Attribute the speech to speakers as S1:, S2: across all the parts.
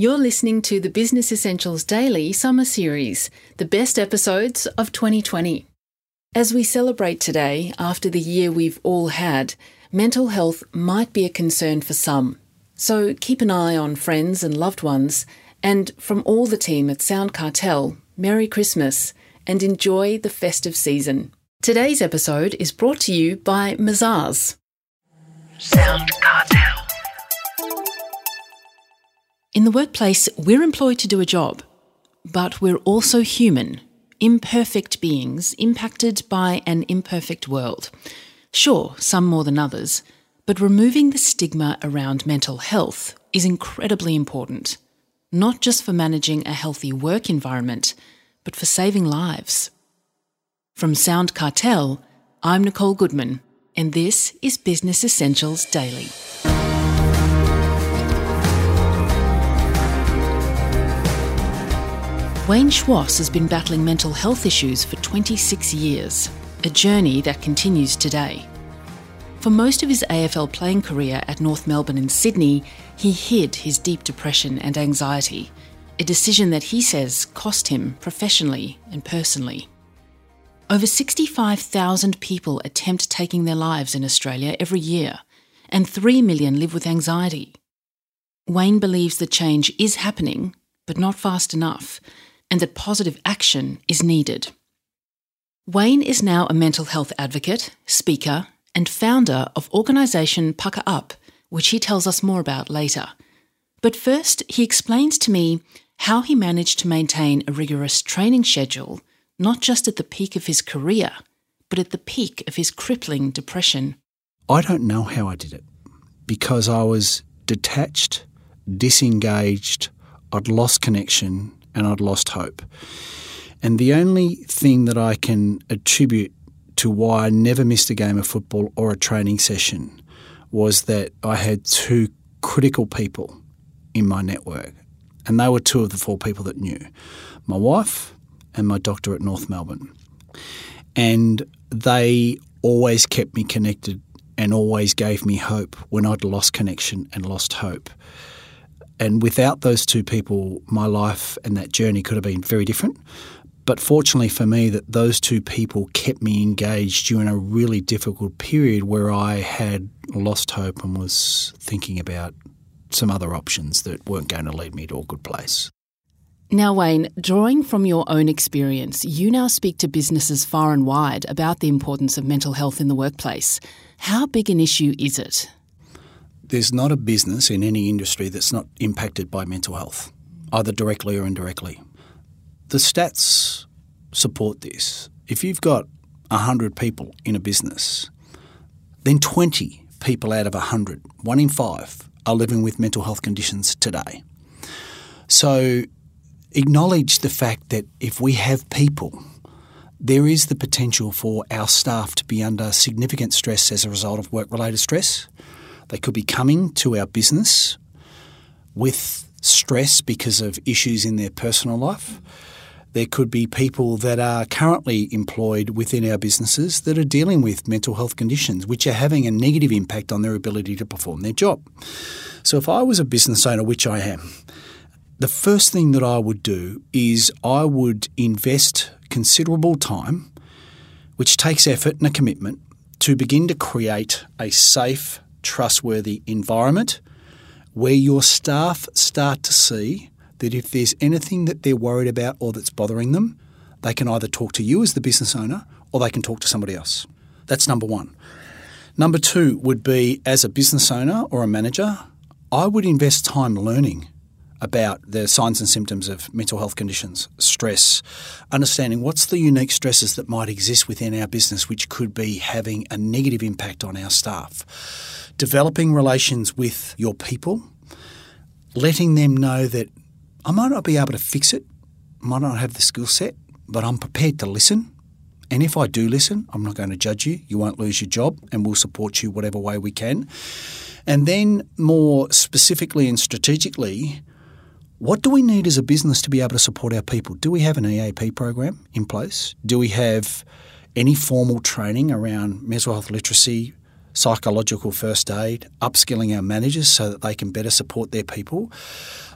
S1: You're listening to the Business Essentials Daily Summer Series, the best episodes of 2020. As we celebrate today, after the year we've all had, mental health might be a concern for some. So keep an eye on friends and loved ones, and from all the team at Sound Cartel, Merry Christmas and enjoy the festive season. Today's episode is brought to you by Mazars. Sound Cartel. In the workplace, we're employed to do a job, but we're also human, imperfect beings impacted by an imperfect world. Sure, some more than others, but removing the stigma around mental health is incredibly important, not just for managing a healthy work environment, but for saving lives. From Sound Cartel, I'm Nicole Goodman, and this is Business Essentials Daily. Wayne Schwass has been battling mental health issues for 26 years, a journey that continues today. For most of his AFL playing career at North Melbourne and Sydney, he hid his deep depression and anxiety, a decision that he says cost him professionally and personally. Over 65,000 people attempt taking their lives in Australia every year, and 3 million live with anxiety. Wayne believes the change is happening, but not fast enough, and that positive action is needed. Wayne is now a mental health advocate, speaker, and founder of organisation PukaUp, which he tells us more about later. But first, he explains to me how he managed to maintain a rigorous training schedule, not just at the peak of his career, but at the peak of his crippling depression.
S2: I don't know how I did it because I was detached, disengaged, I'd lost connection, and I'd lost hope. And the only thing that I can attribute to why I never missed a game of football or a training session was that I had two critical people in my network. And they were two of the four people that knew my wife and my doctor at North Melbourne. And they always kept me connected and always gave me hope when I'd lost connection and lost hope. And without those two people, my life and that journey could have been very different. But fortunately for me, that those two people kept me engaged during a really difficult period where I had lost hope and was thinking about some other options that weren't going to lead me to a good place.
S1: Now, Wayne, drawing from your own experience, you now speak to businesses far and wide about the importance of mental health in the workplace. How big an issue is it?
S2: There's not a business in any industry that's not impacted by mental health, either directly or indirectly. The stats support this. If you've got 100 people in a business, then 20 people out of 100, one in five, are living with mental health conditions today. So acknowledge the fact that if we have people, there is the potential for our staff to be under significant stress as a result of work related stress. They could be coming to our business with stress because of issues in their personal life. There could be people that are currently employed within our businesses that are dealing with mental health conditions, which are having a negative impact on their ability to perform their job. So, if I was a business owner, which I am, the first thing that I would do is I would invest considerable time, which takes effort and a commitment, to begin to create a safe, trustworthy environment where your staff start to see that if there's anything that they're worried about or that's bothering them, they can either talk to you as the business owner or they can talk to somebody else. That's number one. Number two would be as a business owner or a manager, I would invest time learning about the signs and symptoms of mental health conditions, stress, understanding what's the unique stresses that might exist within our business which could be having a negative impact on our staff developing relations with your people, letting them know that I might not be able to fix it, might not have the skill set, but I'm prepared to listen. And if I do listen, I'm not going to judge you. You won't lose your job, and we'll support you whatever way we can. And then, more specifically and strategically, what do we need as a business to be able to support our people? Do we have an EAP program in place? Do we have any formal training around mental health literacy, psychological first aid, upskilling our managers so that they can better support their people.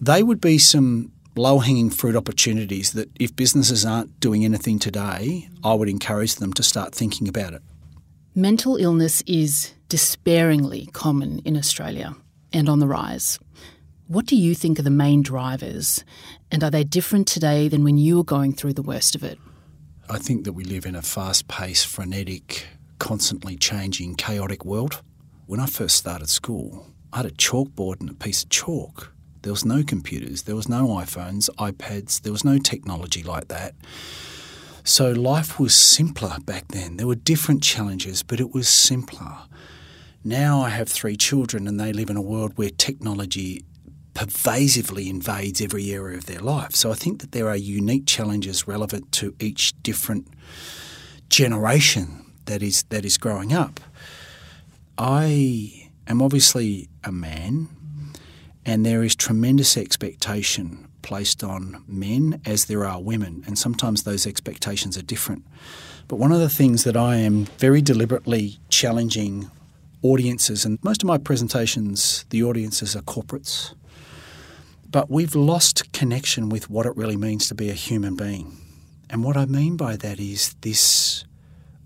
S2: They would be some low hanging fruit opportunities that if businesses aren't doing anything today, I would encourage them to start thinking about it.
S1: Mental illness is despairingly common in Australia and on the rise. What do you think are the main drivers, and are they different today than when you were going through the worst of it?
S2: I think that we live in a fast paced, frenetic, constantly changing, chaotic world. When I first started school, I had a chalkboard and a piece of chalk. There was no computers, there was no iPhones, iPads, there was no technology like that. So life was simpler back then. There were different challenges, but it was simpler. Now I have three children and they live in a world where technology pervasively invades every area of their life. So I think that there are unique challenges relevant to each different generation that is that is growing up. I am obviously a man and there is tremendous expectation placed on men as there are women, and sometimes those expectations are different. But one of the things that I am very deliberately challenging audiences, and most of my presentations, the audiences are corporates, but we've lost connection with what it really means to be a human being. And what I mean by that is this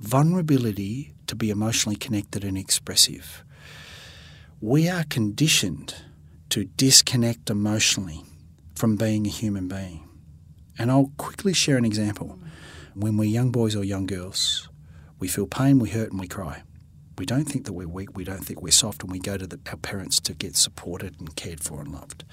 S2: vulnerability to be emotionally connected and expressive. We are conditioned to disconnect emotionally from being a human being. And I'll quickly share an example. When we're young boys or young girls, we feel pain, we hurt, and we cry. We don't think that we're weak, we don't think we're soft, and we go to the, our parents to get supported and cared for and loved.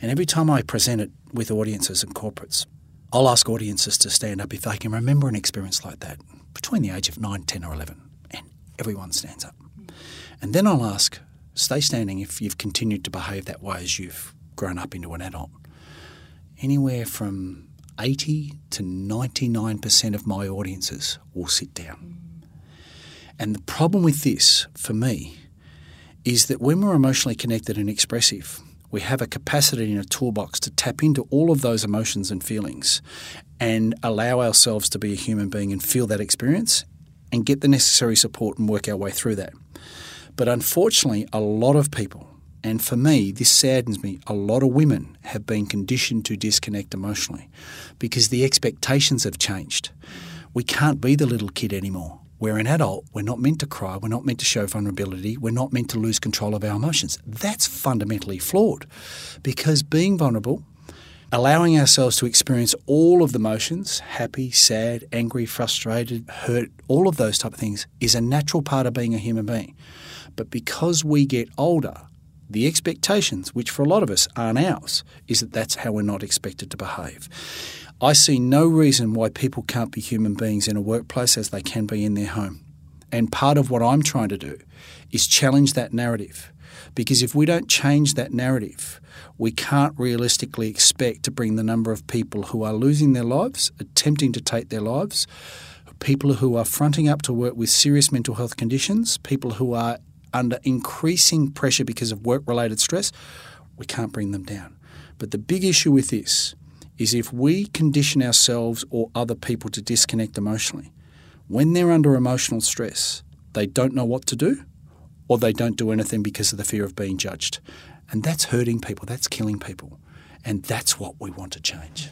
S2: And every time I present it with audiences and corporates, I'll ask audiences to stand up if they can remember an experience like that between the age of 9, 10, or 11. And everyone stands up. And then I'll ask, stay standing if you've continued to behave that way as you've grown up into an adult. Anywhere from 80 to 99% of my audiences will sit down. And the problem with this, for me, is that when we're emotionally connected and expressive, we have a capacity in a toolbox to tap into all of those emotions and feelings and allow ourselves to be a human being and feel that experience and get the necessary support and work our way through that. But unfortunately, a lot of people, and for me, this saddens me, a lot of women have been conditioned to disconnect emotionally because the expectations have changed. We can't be the little kid anymore. We're an adult. We're not meant to cry. We're not meant to show vulnerability. We're not meant to lose control of our emotions. That's fundamentally flawed because being vulnerable, allowing ourselves to experience all of the emotions happy, sad, angry, frustrated, hurt, all of those type of things is a natural part of being a human being. But because we get older, the expectations, which for a lot of us aren't ours, is that that's how we're not expected to behave. I see no reason why people can't be human beings in a workplace as they can be in their home. And part of what I'm trying to do is challenge that narrative. Because if we don't change that narrative, we can't realistically expect to bring the number of people who are losing their lives, attempting to take their lives, people who are fronting up to work with serious mental health conditions, people who are under increasing pressure because of work related stress, we can't bring them down. But the big issue with this is if we condition ourselves or other people to disconnect emotionally, when they're under emotional stress, they don't know what to do or they don't do anything because of the fear of being judged. And that's hurting people, that's killing people. And that's what we want to change.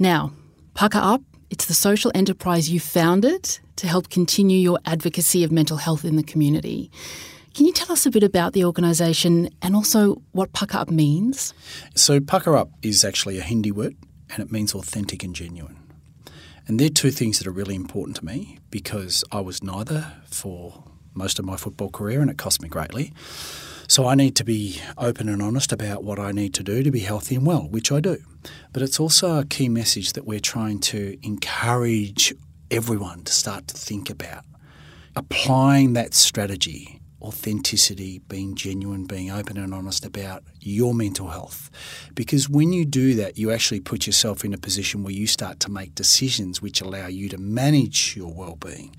S1: Now, PukaUp, it's the social enterprise you founded to help continue your advocacy of mental health in the community. Can you tell us a bit about the organisation and also what PukaUp means?
S2: So, PukaUp is actually a Hindi word and it means authentic and genuine. And they're two things that are really important to me because I was neither for most of my football career and it cost me greatly. So I need to be open and honest about what I need to do to be healthy and well, which I do. But it's also a key message that we're trying to encourage everyone to start to think about applying that strategy authenticity, being genuine, being open and honest about your mental health. Because when you do that, you actually put yourself in a position where you start to make decisions which allow you to manage your well-being.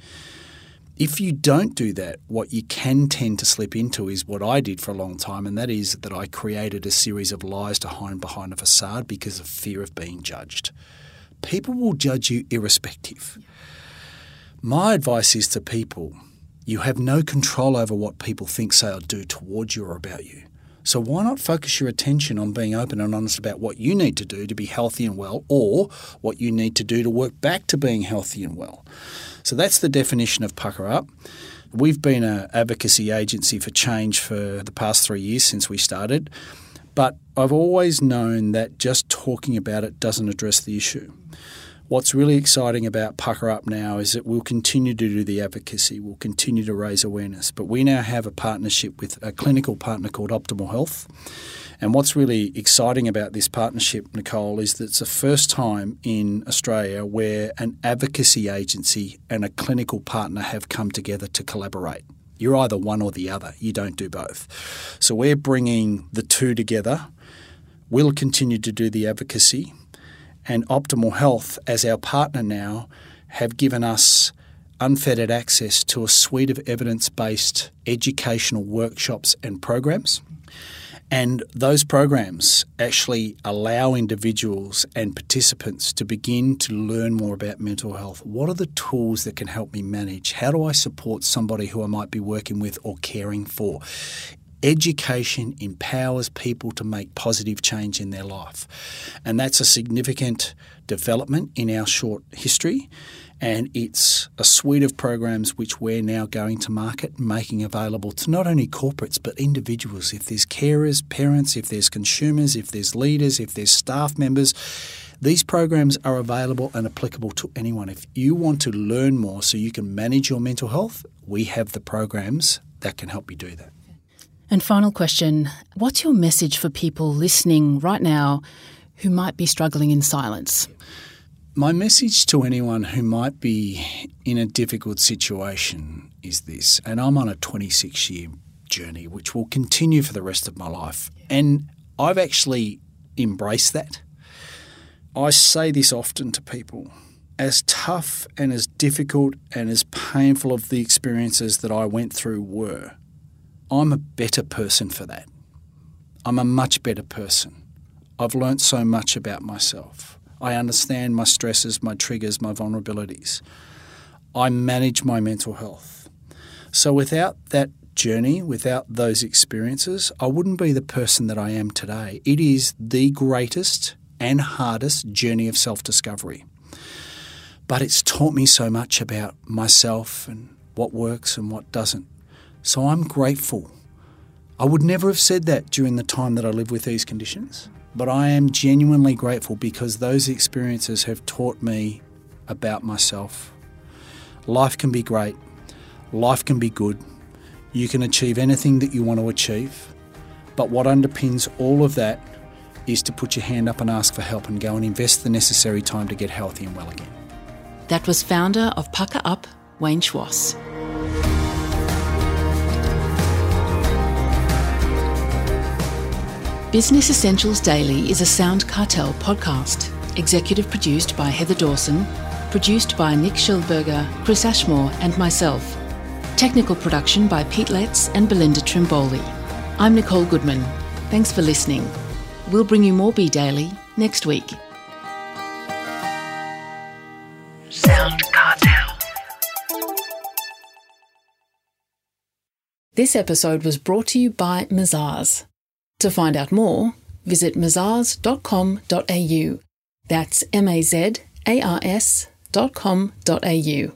S2: If you don't do that, what you can tend to slip into is what I did for a long time, and that is that I created a series of lies to hide behind a facade because of fear of being judged. People will judge you irrespective. My advice is to people You have no control over what people think, say, or do towards you or about you. So why not focus your attention on being open and honest about what you need to do to be healthy and well, or what you need to do to work back to being healthy and well? So that's the definition of PukaUp. We've been an advocacy agency for change for the past three years since we started, but I've always known that just talking about it doesn't address the issue. What's really exciting about PukaUp now is that we'll continue to do the advocacy, we'll continue to raise awareness, but we now have a partnership with a clinical partner called Optimal Health. And what's really exciting about this partnership, Nicole, is that it's the first time in Australia where an advocacy agency and a clinical partner have come together to collaborate. You're either one or the other, you don't do both. So we're bringing the two together. We'll continue to do the advocacy, and Optimal Health, as our partner now, have given us unfettered access to a suite of evidence based educational workshops and programs. And those programs actually allow individuals and participants to begin to learn more about mental health. What are the tools that can help me manage? How do I support somebody who I might be working with or caring for? Education empowers people to make positive change in their life. And that's a significant development in our short history. And it's a suite of programs which we're now going to market, making available to not only corporates but individuals. If there's carers, parents, if there's consumers, if there's leaders, if there's staff members, these programs are available and applicable to anyone. If you want to learn more so you can manage your mental health, we have the programs that can help you do that.
S1: And final question What's your message for people listening right now who might be struggling in silence?
S2: My message to anyone who might be in a difficult situation is this, and I'm on a 26 year journey which will continue for the rest of my life. And I've actually embraced that. I say this often to people. As tough and as difficult and as painful of the experiences that I went through were, I'm a better person for that. I'm a much better person. I've learnt so much about myself. I understand my stresses, my triggers, my vulnerabilities. I manage my mental health. So without that journey, without those experiences, I wouldn't be the person that I am today. It is the greatest and hardest journey of self discovery. But it's taught me so much about myself and what works and what doesn't. So I'm grateful. I would never have said that during the time that I lived with these conditions, but I am genuinely grateful because those experiences have taught me about myself. Life can be great, life can be good, you can achieve anything that you want to achieve, but what underpins all of that is to put your hand up and ask for help and go and invest the necessary time to get healthy and well again.
S1: That was founder of PukaUp, Wayne Schwass. Business Essentials Daily is a Sound Cartel podcast. Executive produced by Heather Dawson, produced by Nick Schildberger, Chris Ashmore, and myself. Technical production by Pete Letts and Belinda Trimboli. I'm Nicole Goodman. Thanks for listening. We'll bring you more B Daily next week. Sound Cartel. This episode was brought to you by Mazars. To find out more, visit mazars.com.au. That's M A Z A R S dot com dot au.